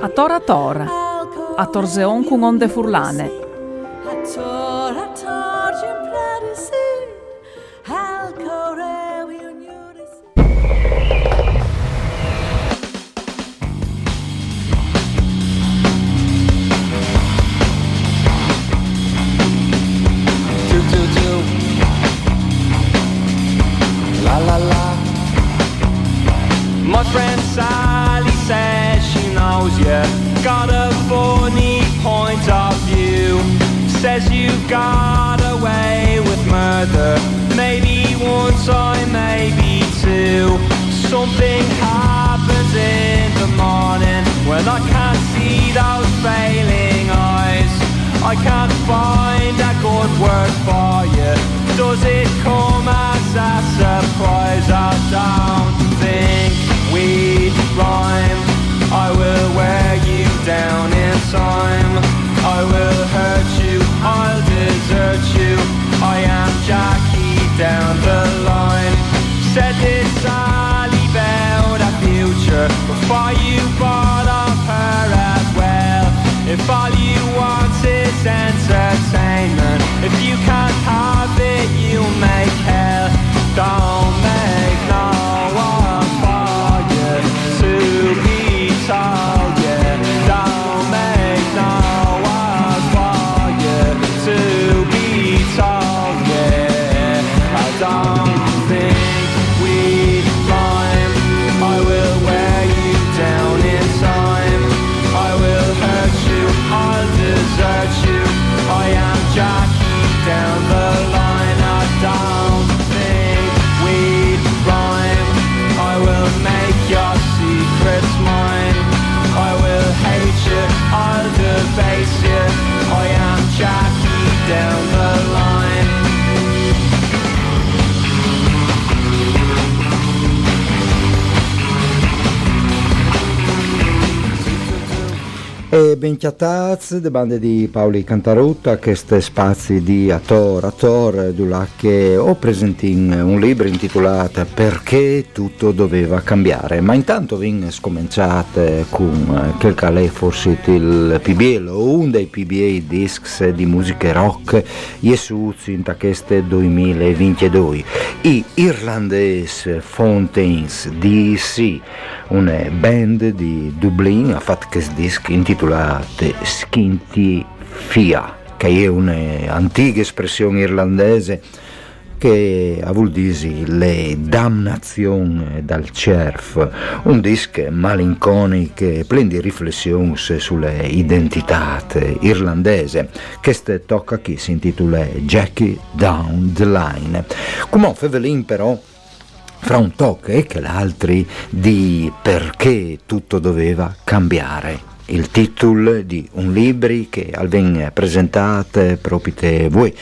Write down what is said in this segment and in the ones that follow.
A tora tora. A torzeon con onde furlane. Friend Sally says she knows you got a funny point of view. Says you got away with murder. Maybe once time, maybe two. Something happens in the morning when I can't see those failing eyes. I can't find a good word for you. Does it come as a surprise? I don't I will wear you down in time. I will hurt you, I'll desert you. I am Jackie down the line. Said this Sally about a future before you bought off her as well. If all you want is entertainment, E ben chiataz, de bande di Paoli Cantarutta, queste spazi di Ator, Ator, che ho presenti un libro intitolato Perché tutto doveva cambiare, ma intanto vin scominciate con quel che è forse il PBA, un dei PBA discs di musica rock, Jesuzzi in queste 2022, i Irlandese Fountains DC, una band di Dublin, ha fatto questo disc intitolato Skinty Fia, che è un'antica espressione irlandese che vuol dire le damnazioni dal cerf, un disco malinconico pieno di riflessioni sulle identità irlandese, che tocca qui si intitola Jackie Down the Line. Come Fevelin però fra un tocco e che l'altri di perché tutto doveva cambiare il titolo di un libro che alven presentate proprio voi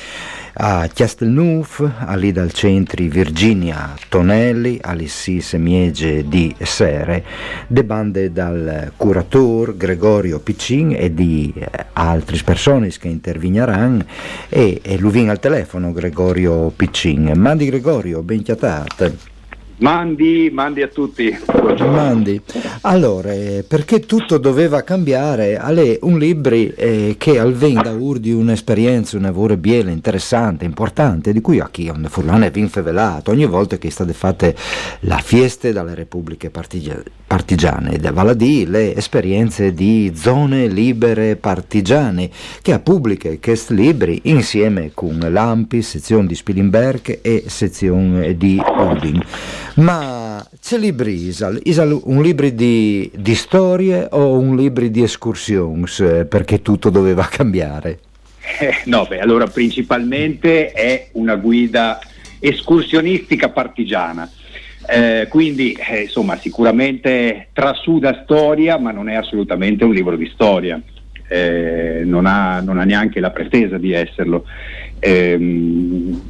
a Castelnuovo, lì dal centro Virginia Tonelli, all'Issi Semiege di Sere, de bande dal curatore Gregorio Piccin e di eh, altre persone che intervigneranno e, e lui viene al telefono Gregorio Piccin. Mandi Gregorio, ben chiatate. Mandi, mandi a tutti. Mandi. Allora, eh, perché tutto doveva cambiare? Ale un libro eh, che alvenga ur di un'esperienza, un lavoro biele, interessante, importante, di cui a chi on furlane è vinfevelato ogni volta che state fatte la fieste dalle repubbliche partigia- partigiane, ed vale a dire le esperienze di zone libere partigiane, che ha pubbliche questi libri insieme con l'AMPI, sezione di Spilimberg e sezione di Odin. Ma c'è libri Isal? Isal un libro di, di storie o un libro di escursioni perché tutto doveva cambiare? Eh, no, beh, allora principalmente è una guida escursionistica partigiana. Eh, quindi eh, insomma sicuramente trasuda storia ma non è assolutamente un libro di storia, eh, non, ha, non, ha, neanche la pretesa di esserlo. Ehm,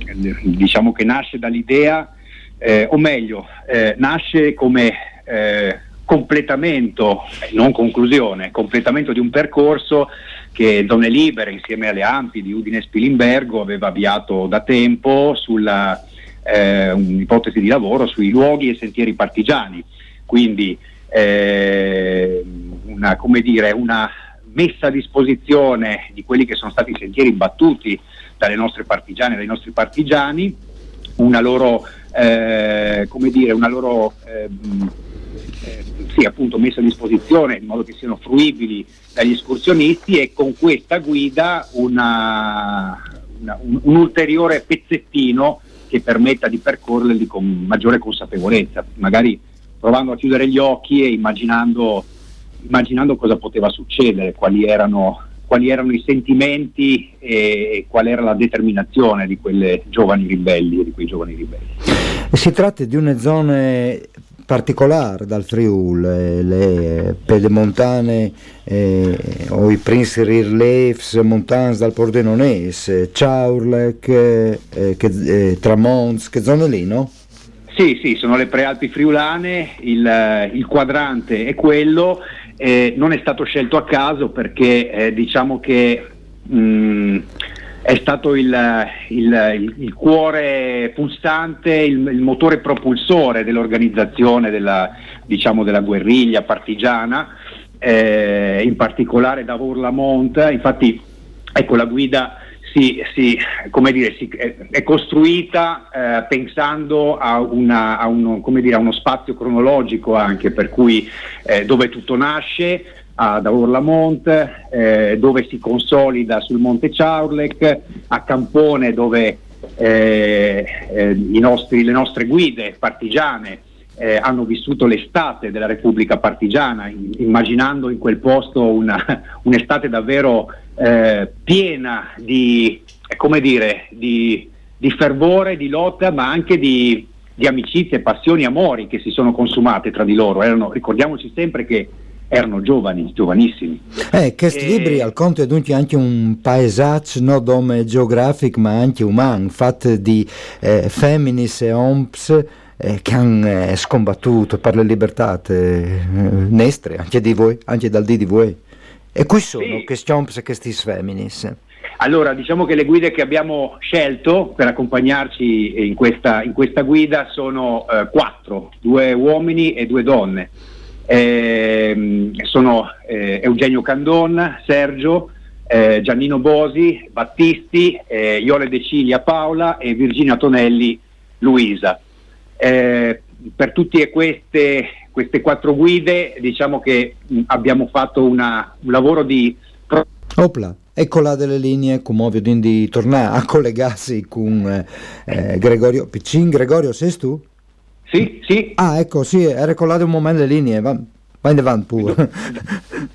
diciamo che nasce dall'idea, eh, o meglio, eh, nasce come eh, completamento, non conclusione, completamento di un percorso che Donne Libere insieme alle Ampi di Udine Spilimbergo aveva avviato da tempo sulla eh, un'ipotesi di lavoro sui luoghi e sentieri partigiani, quindi eh, una, dire, una, messa a disposizione di quelli che sono stati i sentieri battuti dalle nostre partigiane e dai nostri partigiani, una loro, eh, come dire, una loro ehm, eh, sì, appunto, messa a disposizione in modo che siano fruibili dagli escursionisti e con questa guida una, una, un, un ulteriore pezzettino che permetta di percorrerli con maggiore consapevolezza, magari provando a chiudere gli occhi e immaginando, immaginando cosa poteva succedere, quali erano, quali erano i sentimenti e, qual era la determinazione di quelle giovani ribelli e di quei giovani ribelli. Si tratta di una zona particolare dal Friul, eh, le pedemontane eh, o i Prince Reliefs montans dal Pordenonese, Ciaurlec, eh, che, eh, Tramons, che zone lì, no? Sì, sì, sono le prealpi friulane, il, il quadrante è quello, eh, non è stato scelto a caso perché eh, diciamo che mh, mm, è stato il, il, il, il cuore pulsante, il, motore propulsore dell'organizzazione della, diciamo, della guerriglia partigiana, eh, in particolare da Lamont. Infatti, ecco, la guida si, si, dire, si, è, costruita eh, pensando a, una, a, uno, dire, a, uno, spazio cronologico anche, per cui eh, dove tutto nasce, ad Orlamont, eh, dove si consolida sul Monte Ciaurlec, a Campone dove eh, eh, nostri, le nostre guide partigiane eh, hanno vissuto l'estate della Repubblica Partigiana, in, immaginando in quel posto una, un'estate davvero eh, piena di, dire, di, di, fervore, di lotta, ma anche di, di amicizie, passioni, amori che si sono consumate tra di loro. Erano, ricordiamoci sempre che erano giovani, giovanissimi. Eh, questi e... libri al conto è dunque anche un paesaggio non solo geografico ma anche umano, fatto di eh, femminis e omps eh, che hanno eh, scombattuto per le libertà eh, nostre, anche di voi, anche dal di voi. E qui sono sì. questi omps e questi femminis. Allora, diciamo che le guide che abbiamo scelto per accompagnarci in questa, in questa guida sono quattro, due uomini e due donne eh, sono eh, Eugenio Candon, Sergio, eh, Giannino Bosi, Battisti, eh, Iole De Cilia Paola e Virginia Tonelli Luisa. Eh, per tutte queste, queste, quattro guide diciamo che mh, abbiamo fatto una, un lavoro di... Opla. Ecco là delle linee, come ovvio di tornare a collegarsi con eh, Gregorio Piccin. Gregorio, sei tu? Sì, sì. Ah, ecco, sì, era collato un momento le linee, va, vai avanti pure.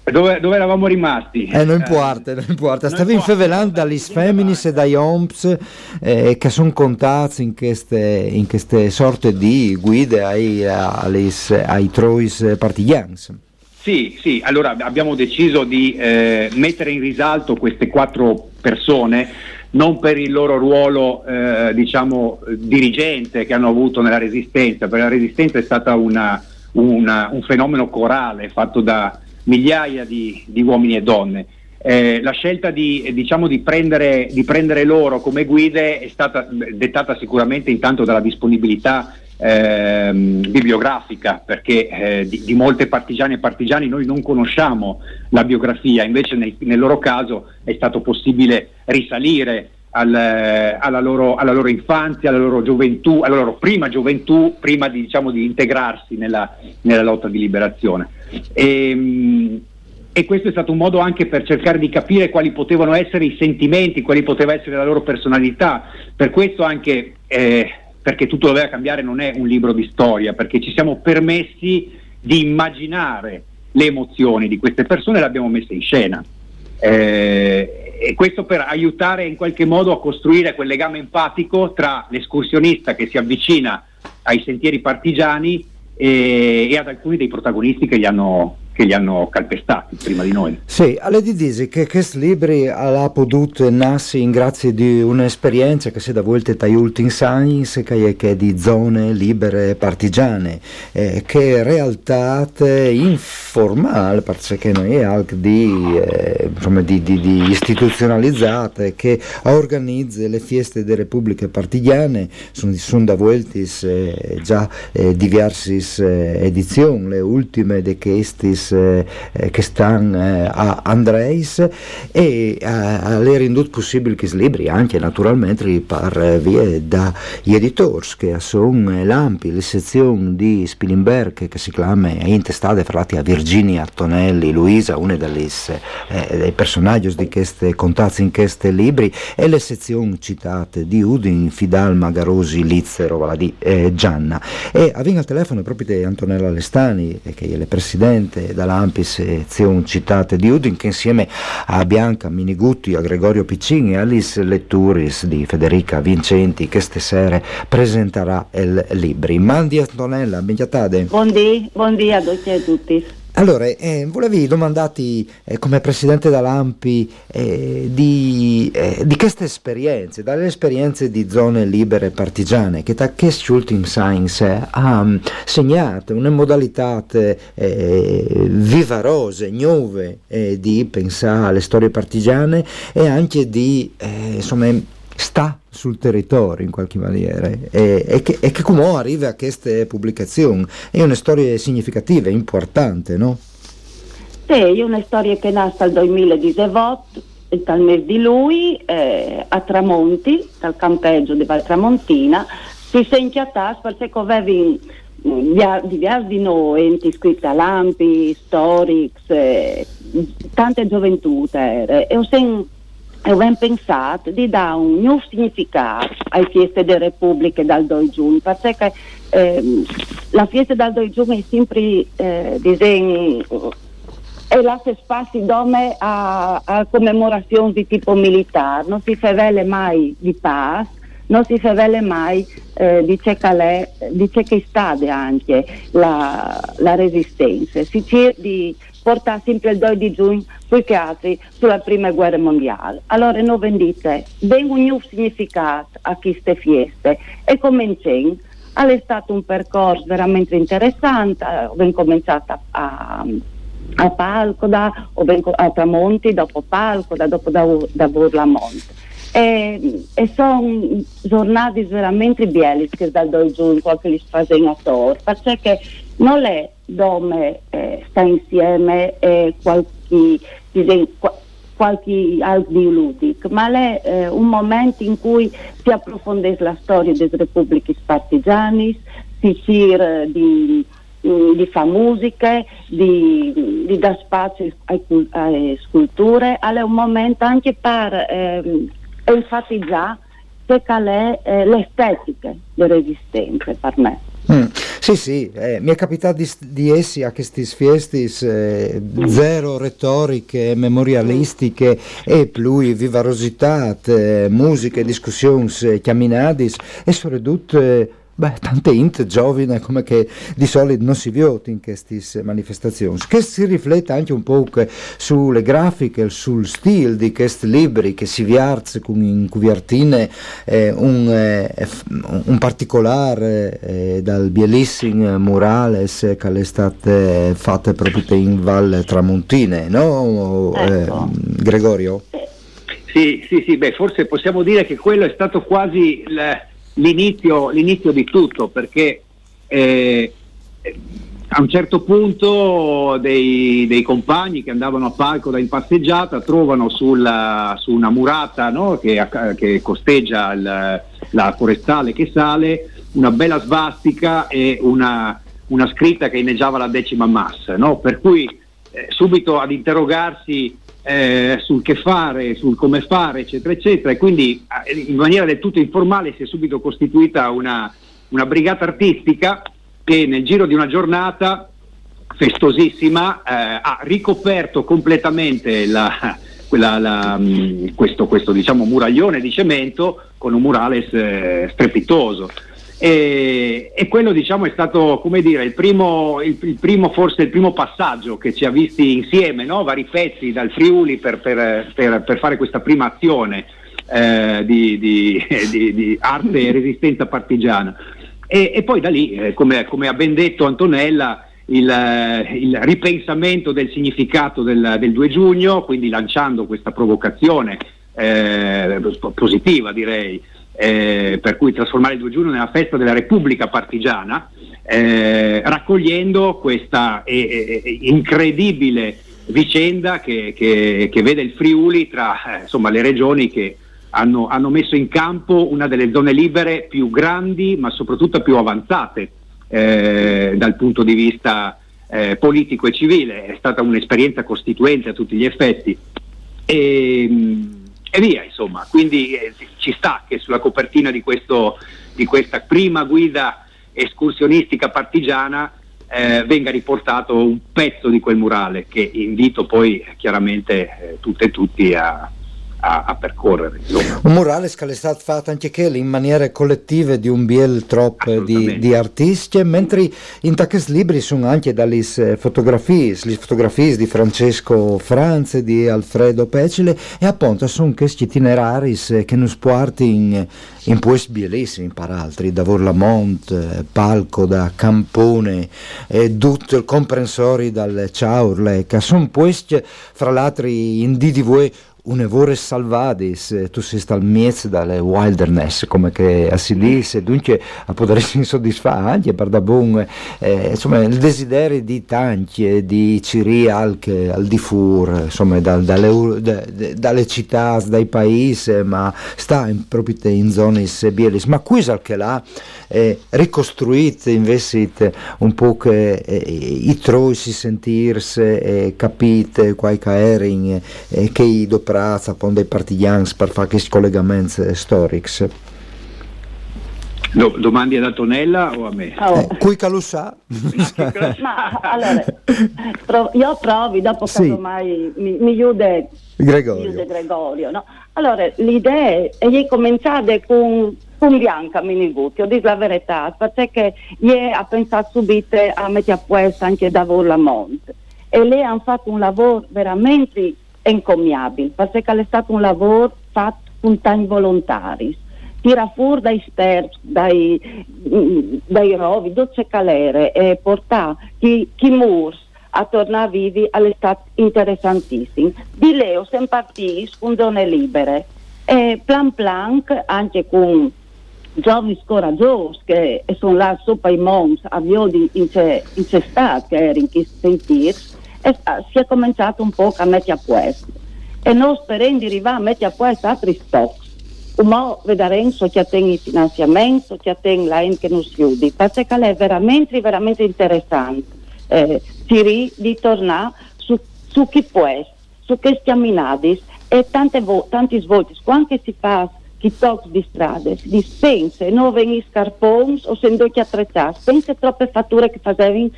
Dove, dove, eravamo rimasti? Eh, non importa, non importa. Stavi infevelando dagli feminis e dagli omps eh, che sono contati in queste, in queste sorte di guide ai, ai, ai Trois Partigians. Sì, sì, allora abbiamo deciso di eh, mettere in risalto queste quattro persone non per il loro ruolo eh, diciamo, dirigente che hanno avuto nella resistenza, perché la resistenza è stata una, una, un fenomeno corale fatto da migliaia di, di uomini e donne. Eh, la scelta di, diciamo, di, prendere, di, prendere, loro come guide è stata dettata sicuramente intanto dalla disponibilità eh, bibliografica, perché eh, di, di, molte partigiane e partigiani noi non conosciamo la biografia, invece nel, nel loro caso è stato possibile risalire al, alla, loro, alla, loro, infanzia, alla loro gioventù, alla loro prima gioventù, prima di, diciamo, di integrarsi nella, nella, lotta di liberazione. E, ehm, e questo è stato un modo anche per cercare di capire quali potevano essere i sentimenti, quali poteva essere la loro personalità. Per questo anche eh, perché tutto doveva cambiare non è un libro di storia, perché ci siamo permessi di immaginare le emozioni di queste persone e le abbiamo messe in scena. Eh, e questo per aiutare in qualche modo a costruire quel legame empatico tra l'escursionista che si avvicina ai sentieri partigiani e, e ad alcuni dei protagonisti che li hanno che li hanno calpestati prima di noi. Sì, alle di dici che questi libri hanno potuto nascere in grazie di un'esperienza che si è da volte tra ultimi anni, che è di zone libere partigiane, eh, che in realtà informale, perché non è anche di, eh, di, di, di, istituzionalizzate, che organizza le feste delle repubbliche partigiane, sono, sono da volte eh, già eh, diverse eh, edizioni, le ultime di questi eh, eh, che stanno eh, a Andreis e a, le rendut possibile che libri anche naturalmente per via dagli editori che sono l'AMPI, le sezioni di Spilimberg che si chiama intestate frati a Virginia Tonelli, Luisa, una delle eh, personaggi di queste contatti in questi libri e le sezioni citate di Udin, Fidal, Magarosi, Lizzero, di eh, Gianna. E avviene al telefono proprio di Antonella Lestani che è la presidente dall'Ampis Zion Citate di Udin che insieme a Bianca Minigutti, a Gregorio Piccini e Alice Letturis di Federica Vincenti che stasera presenterà il libri. Mandi Antonella, benchiatade. Buondì, buondì a tutti. Allora, eh, volevi domandati eh, come presidente dell'AMPI eh, di, eh, di, queste esperienze, dalle esperienze di zone libere partigiane, che da questi ultimi science ha um, segnato una modalità eh, vivarose, nuove eh, di pensare alle storie partigiane e anche di insomma, sta sul territorio in qualche maniera e, e, che, e che come arriva a queste pubblicazioni è una storia significativa, importante, no? Sì, è una storia che nasce dal 2018 dal mese di lui eh, a Tramonti, dal campeggio di Valtramontina, si sente a tas perché avevi diversi di noi, enti iscritti a Lampi, Storix, eh, tante gioventù e ho sempre ho ben pensato di dare un nuovo significato alle feste delle repubbliche dal 2 giugno, perché eh, la festa dal 2 giugno è sempre eh, disegno e lascia spazio dove a, a commemorazioni di tipo militare, non si fa mai di pace, non si fa mai eh, di ciò che, di ciò che sta anche la, la resistenza, si cerca di porta sempre il 2 di giugno sui teatri sulla prima guerra mondiale. Allora noi vendite, vengo un nuovo significato a queste feste e cominciamo. È stato un percorso veramente interessante, ho cominciato a, a Palco, da, a Tramonti, dopo Palco, da, dopo da, da Burlamonte. E, e sono giornate veramente belle che dal 2 giugno qualche li facciano perché non è dove eh, sta insieme eh, qualche, disegno, qualche altro ludico, ma è eh, un momento in cui si approfondisce la storia delle repubbliche partigiane, si cerca di, di fare musica, di, di dare spazio alle sculture, è un momento anche per ehm, enfatizzare che è eh, l'estetica della resistenza per me. Sì, sì, eh, mi è capitato di, di essi a questi fiesti eh, zero retoriche memorialistiche e più vivarosità, eh, musiche, discussioni, eh, chiaminadis e soprattutto Beh, tante int giovane come che di solito non si vede in queste manifestazioni, che si riflette anche un po' sulle grafiche, sul stile di questi libri che si viarze con in cuvertine eh, un, eh, un, particolare eh, dal bellissimo murales che è stato fatto proprio in Val Tramontine, no ecco. Gregorio? Sì, sì, sì, beh, forse possiamo dire che quello è stato quasi... Il l'inizio, l'inizio di tutto, perché eh, a un certo punto dei, dei, compagni che andavano a palco da in passeggiata trovano sulla, su una murata no, che, che, costeggia il, la forestale che sale una bella svastica e una, una scritta che inneggiava la decima massa, no? per cui eh, subito ad interrogarsi eh, sul che fare, sul come fare, eccetera, eccetera, e quindi eh, in maniera del tutto informale si è subito costituita una, una brigata artistica che nel giro di una giornata festosissima eh, ha ricoperto completamente la, quella, la, mm, questo, questo diciamo, muraglione di cemento con un murales eh, strepitoso. E, e, quello diciamo è stato dire il primo, il, il primo, forse il primo passaggio che ci ha visti insieme, no? vari pezzi dal Friuli per, per, per, per fare questa prima azione eh, di, di, di, di, arte e resistenza partigiana. E, e poi da lì, eh, come, come, ha ben detto Antonella, il, il ripensamento del significato del, del, 2 giugno, quindi lanciando questa provocazione eh, positiva direi, eh, per cui trasformare il 2 giugno nella festa della Repubblica Partigiana, eh, raccogliendo questa eh, eh, incredibile vicenda che, che, che, vede il Friuli tra insomma, le regioni che hanno, hanno, messo in campo una delle zone libere più grandi ma soprattutto più avanzate dal punto di vista politico e civile. È stata un'esperienza costituente a tutti gli effetti. E, e via, insomma. Quindi eh, ci sta che sulla copertina di, questo, di questa prima guida escursionistica partigiana eh, venga riportato un pezzo di quel murale che invito poi chiaramente eh, tutte e tutti a, a, a percorrere. Insomma. Un murale che è stato fatto anche quello in maniera collettiva di un biel troppo di, di, artisti, mentre in questi libri sono anche dalle fotografie, le fotografie di Francesco Franz, di Alfredo Pecile e appunto sono questi itinerari che ci portano in, in posti bellissimi, per altri, da Vorlamont, Palco, da Campone, e tutto il comprensori dal Ciaurle, che sono posti fra l'altro in DDV un'evore salvadis, eh, tu sei al mezzo dalle wilderness, come che si dice, dunque a potersi insoddisfare anche per da buon, eh, insomma, il desiderio di tanti, di Ciri al, al di fur, insomma, da, dalle, da, dalle, città, dai paesi, ma sta in, proprio in zone bielis, ma qui al che là, eh, ricostruite invece un po' che eh, i troi si sentirsi, eh, capite, qualche ering, eh, che i dopo praza con dei partigiani per fare questi collegamenti storici. No, domandi ad Antonella o a me? Oh. Eh, qui che lo sa. Ma allora, prov- io provi, dopo sì. mai mi, mi chiude Gregorio. Mi Gregorio no? Allora, l'idea è di cominciare con, con Bianca Miniguti, ho detto la verità, perché ieri ha pensato subito a mettere a posto anche da Lamont e lei ha fatto un lavoro veramente encomiabile, perché è stato un lavoro fatto con tanti volontari. Tira fuori dai sterpi, dai, mm, dai rovi, dolce calere e portare chi, chi murs a tornare vivi è stato interessantissimo. Di Leo siamo partiti con zone libere e plan plan anche con giovani coraggiosi che sono là sopra i avviati in stato che erano in questo sentire e si è cominciato un po' a mettere a posto. E noi speriamo di arrivare a mettere a posto altri stocks ma vedremo che tem il finanziamento, che tem la che non si chiude, perché è veramente, veramente interessante. Eh, di tornare su, su chi può su questi camminati e tante vo- tanti volte, quando si fa talks di strade, si dispensa, non vengono scarponi o se non attrezzati, pensa troppe fatture che facevano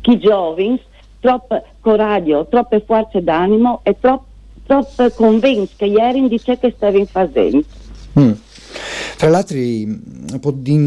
chi giovani troppo coraggio, troppe forze d'animo e troppo, troppo convinti che ieri di ciò che stavi facendo. Mm. Tra l'altro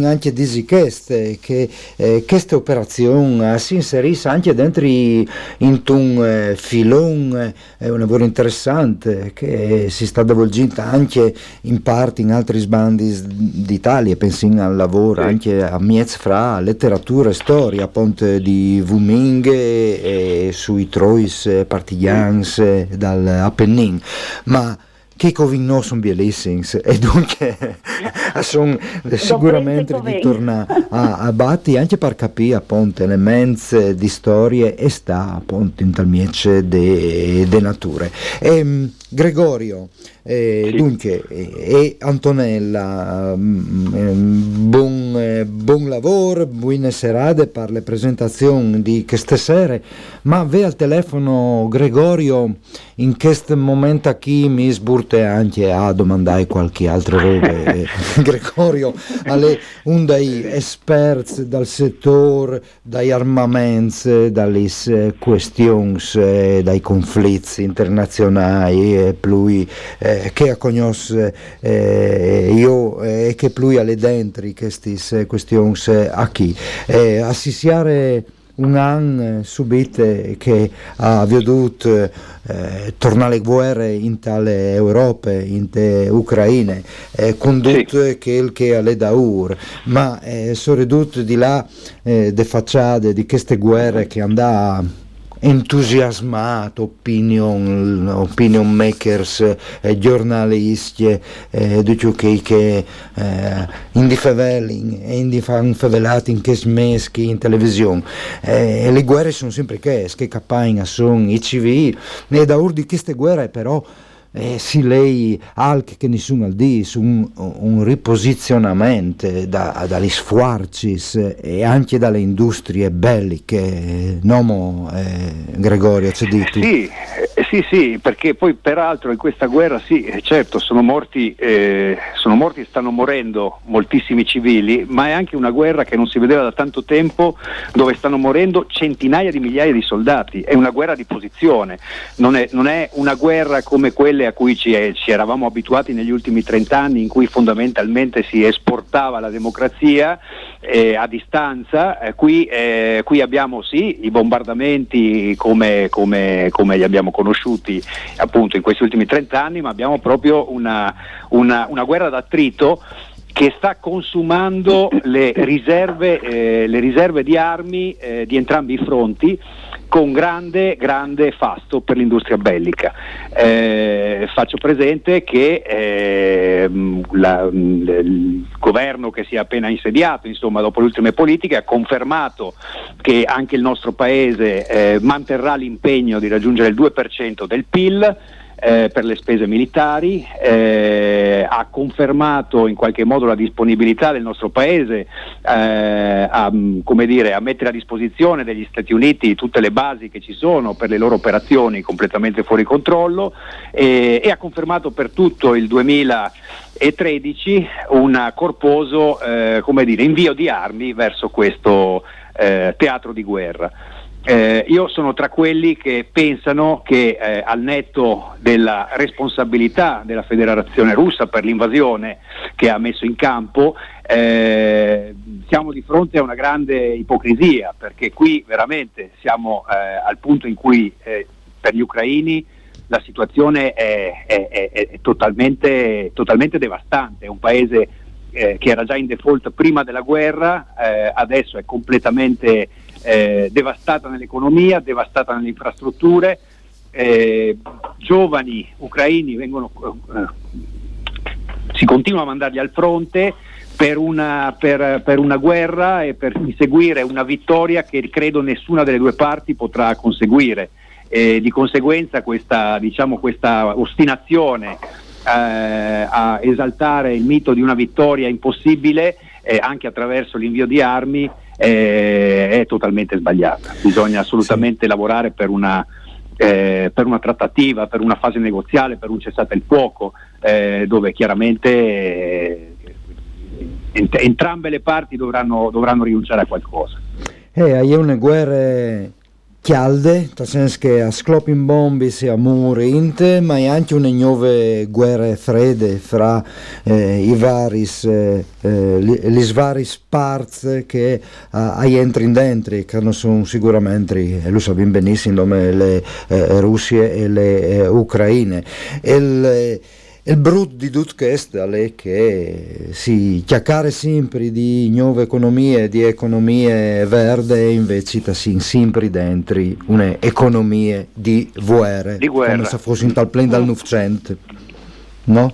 anche dire che eh, questa operazione si inserisce anche dentro in un eh, filone, è un lavoro interessante che si sta svolgendo anche in parte in altri sbandi d'Italia, penso al lavoro anche a Miez fra letteratura e storia, a Ponte di Vuminghe e sui Trois Partigians dal Appennin, ma che non sono bellissimi e dunque sono sicuramente di tornare a, a Batti anche per capire appunto elementi di storie e sta appunto in tal miece de, de nature. E, ehm, Gregorio, eh, sì. dunque, e eh, Antonella, mm, mm, buon, eh, buon, lavoro, buone serate per le presentazioni di queste sere, ma ve al telefono Gregorio in questo momento qui mi sburte anche a domandare qualche altra roba. Eh, Gregorio è un dei esperti dal settore, dai armamenti, dalle questioni, dai conflitti internazionali è più eh, che a conosce eh, io e che più alle dentro queste questioni qui. Eh, assistiare un anno subite che ha veduto eh, tornare le guerre in tale Europa, in te Ucraine, eh, condotte sì. che il che alle da ur, ma eh, sono ridotte di là eh, de facciate di queste guerre che andavano entusiasmato, opinion, opinion makers, eh, giornalisti, eh, che, che eh, indifevelin, indifevelati in che smeschi in televisione. Eh, le guerre sono sempre che, che campagna sono i civili, e da ur di queste guerre però eh, si lei anche che nessuno al dis un, un riposizionamento da, dagli sforzi e anche dalle industrie belliche nomo eh, Gregorio c'è di tu sì, eh, sì sì perché poi peraltro in questa guerra sì eh, certo sono morti eh, sono morti e stanno morendo moltissimi civili ma è anche una guerra che non si vedeva da tanto tempo dove stanno morendo centinaia di migliaia di soldati. È una guerra di posizione non è, non è una guerra come quella quelle a cui ci, ci, eravamo abituati negli ultimi 30 anni in cui fondamentalmente si esportava la democrazia eh, a distanza, eh, qui, eh, qui, abbiamo sì i bombardamenti come, come, come, li abbiamo conosciuti appunto in questi ultimi 30 anni, ma abbiamo proprio una, una, una guerra d'attrito che sta consumando le riserve, eh, le riserve di armi eh, di entrambi i fronti con grande, grande fasto per l'industria bellica. Eh, faccio presente che eh, la, il governo che si è appena insediato, insomma, dopo le ultime politiche, ha confermato che anche il nostro Paese eh, manterrà l'impegno di raggiungere il 2% del PIL eh, per le spese militari, eh, ha confermato in qualche modo la disponibilità del nostro Paese eh, a, dire, a, mettere a disposizione degli Stati Uniti tutte le basi che ci sono per le loro operazioni completamente fuori controllo e ha confermato per tutto il 2013 un corposo eh, dire, invio di armi verso questo eh, teatro di guerra. Eh, io sono tra quelli che pensano che eh, al netto della responsabilità della Federazione russa per l'invasione che ha messo in campo, eh, siamo di fronte a una grande ipocrisia perché qui veramente siamo eh, al punto in cui eh, per gli ucraini la situazione è, è, è, è totalmente, totalmente, devastante, è un paese eh, che era già in default prima della guerra, adesso è completamente eh, devastata nell'economia, devastata nelle infrastrutture, eh, giovani ucraini vengono, eh, si continua a mandarli al fronte per una, per, per una, guerra e per inseguire una vittoria che credo nessuna delle due parti potrà conseguire. E di conseguenza questa, diciamo, questa ostinazione eh, a esaltare il mito di una vittoria impossibile eh, anche attraverso l'invio di armi è totalmente sbagliata. Bisogna assolutamente sì. lavorare per una, eh, per una, trattativa, per una fase negoziale, per un cessate il fuoco, eh, dove chiaramente eh, ent- entrambe le parti dovranno, dovranno rinunciare a qualcosa. Eh, hai una guerra chialde, nel senso che a sclopin bombi si amurinte, ma è anche una nuove guerre fredde fra eh, i vari eh, gli svari parts che eh, hai entri dentro, che non sono sicuramente, e lo sappiamo benissimo, le eh, Russie e le eh, Ucraine. Il, il brutto di tutto questo è che si chiacchiare sempre di nuove economie, di economie verde, invece si sempre dentro un'economia di guerra, di guerra. come se fosse in tal pleno dal Novecento, no?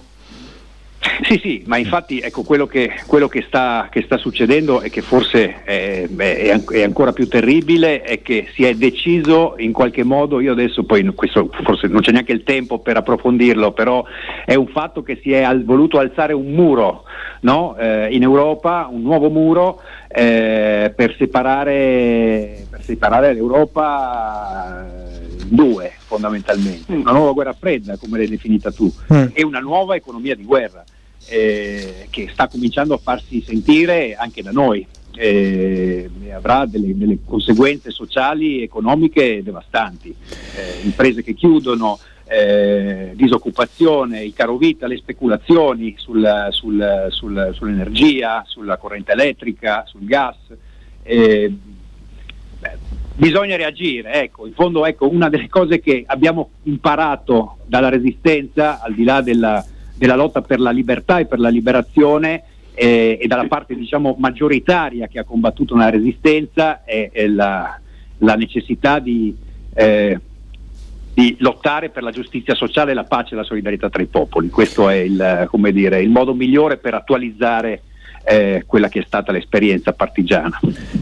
Sì, sì, ma infatti ecco, quello, che, quello che, sta, che, sta, succedendo e che forse è, è, è, ancora più terribile è che si è deciso in qualche modo, io adesso poi questo, forse non c'è neanche il tempo per approfondirlo, però è un fatto che si è al, voluto alzare un muro no? eh, in Europa, un nuovo muro eh, per, separare, per separare l'Europa in due fondamentalmente, mm. una nuova guerra fredda come l'hai definita tu mm. e una nuova economia di guerra eh, che sta cominciando a farsi sentire anche da noi. Eh, avrà delle, delle, conseguenze sociali e economiche devastanti, eh, imprese che chiudono, eh, disoccupazione, il caro vita, le speculazioni sul, sul, sul, sull'energia, sulla corrente elettrica, sul gas. Eh, beh, bisogna reagire, ecco, in fondo ecco, una delle cose che abbiamo imparato dalla resistenza, al di là della, della lotta per la libertà e per la liberazione, eh, e dalla parte diciamo, maggioritaria che ha combattuto la resistenza è, è la, la, necessità di, eh, di, lottare per la giustizia sociale, la pace e la solidarietà tra i popoli. Questo è il, dire, il modo migliore per attualizzare eh, quella che è stata l'esperienza partigiana.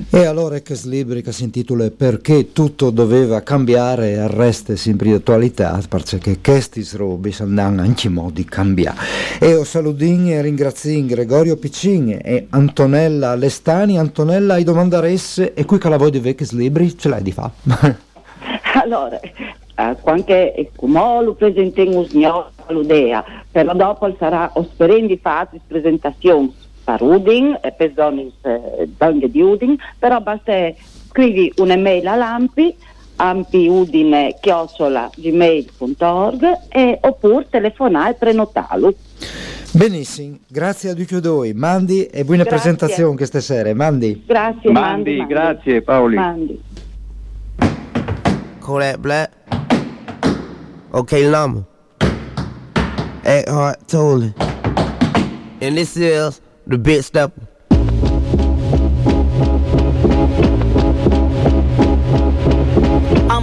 E allora che libri che si intitola Perché tutto doveva cambiare e resta sempre di attualità, perché questi robi andranno anche in modi cambiare. E io saludin e ringrazio Gregorio Piccin e Antonella Lestani. Antonella, hai domandaresse e qui che la vuoi di che libri ce l'hai di fa? allora, eh, qualche come lo presentiamo l'idea, però dopo sarà osperendi fatti presentazioni per Udin e per zone eh, di Udin, però basta scrivi un'email a Lampi ampiudine chiocciola gmail.org e, oppure telefonare e prenotarlo. Benissimo, grazie a tutti e due. Mandi e buona grazie. presentazione questa sera. Mandi. Grazie, Mandi. Mandi, grazie Paoli. Mandi. Kodak Black. Okay, Lama. Eckhart Tolle. And this is the big stepper.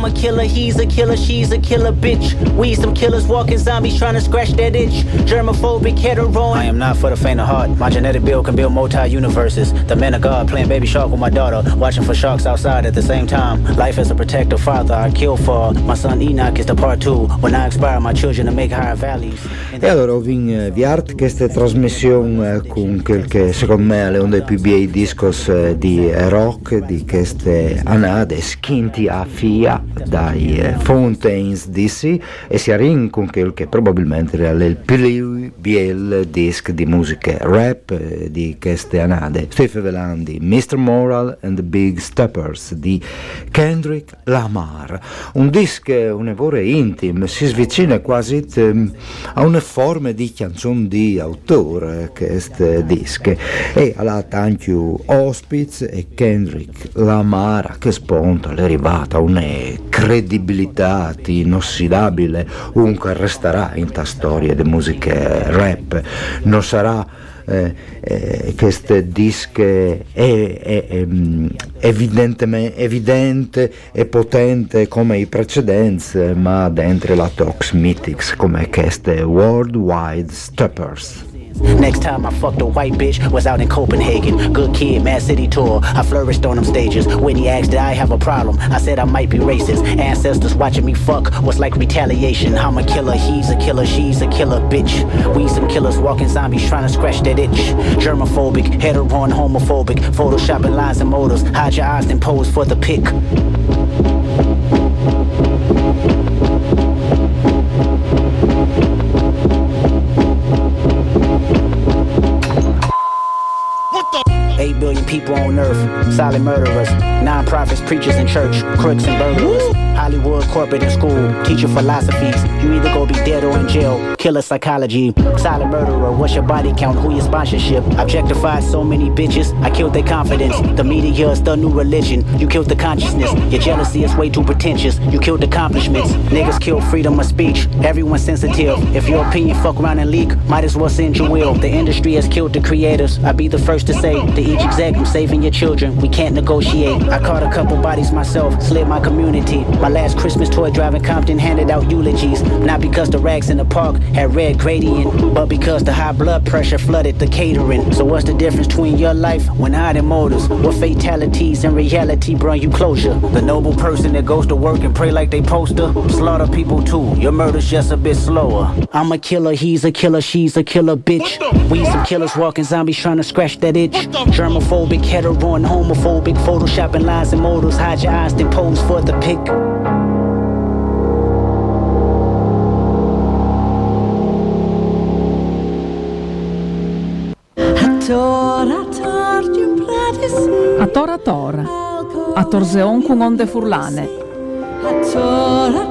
I'm a killer, he's a killer, she's a killer bitch. We some killers walking zombies trying to scratch that itch. Germophobic, hetero. I am not for the faint of heart. My genetic build can build multi universes. The man of God playing baby shark with my daughter, watching for sharks outside at the same time. Life as a protective father, I kill for. My son Enoch is the part two. When I inspire my children to make higher valleys. E allora ho vinto eh, viart questa trasmissione eh, con quel che secondo me è uno dei più bei discos eh, di rock di queste anade, Skinty a Fia dai eh, Fountains DC e si arrin con quel che probabilmente era il più bel disc di musica rap eh, di queste annate. Steve Velandi, Mr. Moral and the Big Steppers di Kendrick Lamar. Un disc, un evore intimo, si svicina quasi ehm, a una forma di canzone di autore questo disc e alla tanti ospiti e Kendrick Lamar che sponta l'arrivata un credibilità inossidabile. Comunque resterà in ta storia di musica rap. Non sarà eh, eh, questo disco è, è, è mm, evidente e potente come i precedenti ma dentro la Tox Mythics come queste Worldwide Steppers Next time I fucked a white bitch was out in Copenhagen. Good kid, Mad City tour. I flourished on them stages. When he asked, did I have a problem? I said I might be racist. Ancestors watching me fuck was like retaliation. I'm a killer, he's a killer, she's a killer bitch. We some killers walking zombies trying to scratch that itch. Germophobic, hetero and homophobic. Photoshopping lines and motors. Hide your eyes and pose for the pic. People on earth, silent murderers, non-profits, preachers in church, crooks and burglars. Hollywood, corporate, and school, teaching philosophies. You either go be dead or in jail. Killer psychology, silent murderer. What's your body count? Who your sponsorship? Objectified so many bitches. I killed their confidence. The media is the new religion. You killed the consciousness. Your jealousy is way too pretentious. You killed accomplishments. Niggas killed freedom of speech. Everyone's sensitive. If your opinion fuck around and leak, might as well send your will. The industry has killed the creators. I'd be the first to say to each exec, I'm saving your children. We can't negotiate. I caught a couple bodies myself, slid my community. My last Christmas toy driving Compton handed out eulogies. Not because the rags in the park had red gradient, but because the high blood pressure flooded the catering. So what's the difference between your life when hiding motives? What fatalities in reality bring you closure? The noble person that goes to work and pray like they poster, slaughter people too. Your murder's just a bit slower. I'm a killer, he's a killer, she's a killer bitch. We some killers walking zombies trying to scratch that itch. Germophobic, hetero and homophobic, photoshopping lies and modals. Hide your eyes, then pose for the pic. A tora tora, a torzeon con onde furlane. A tora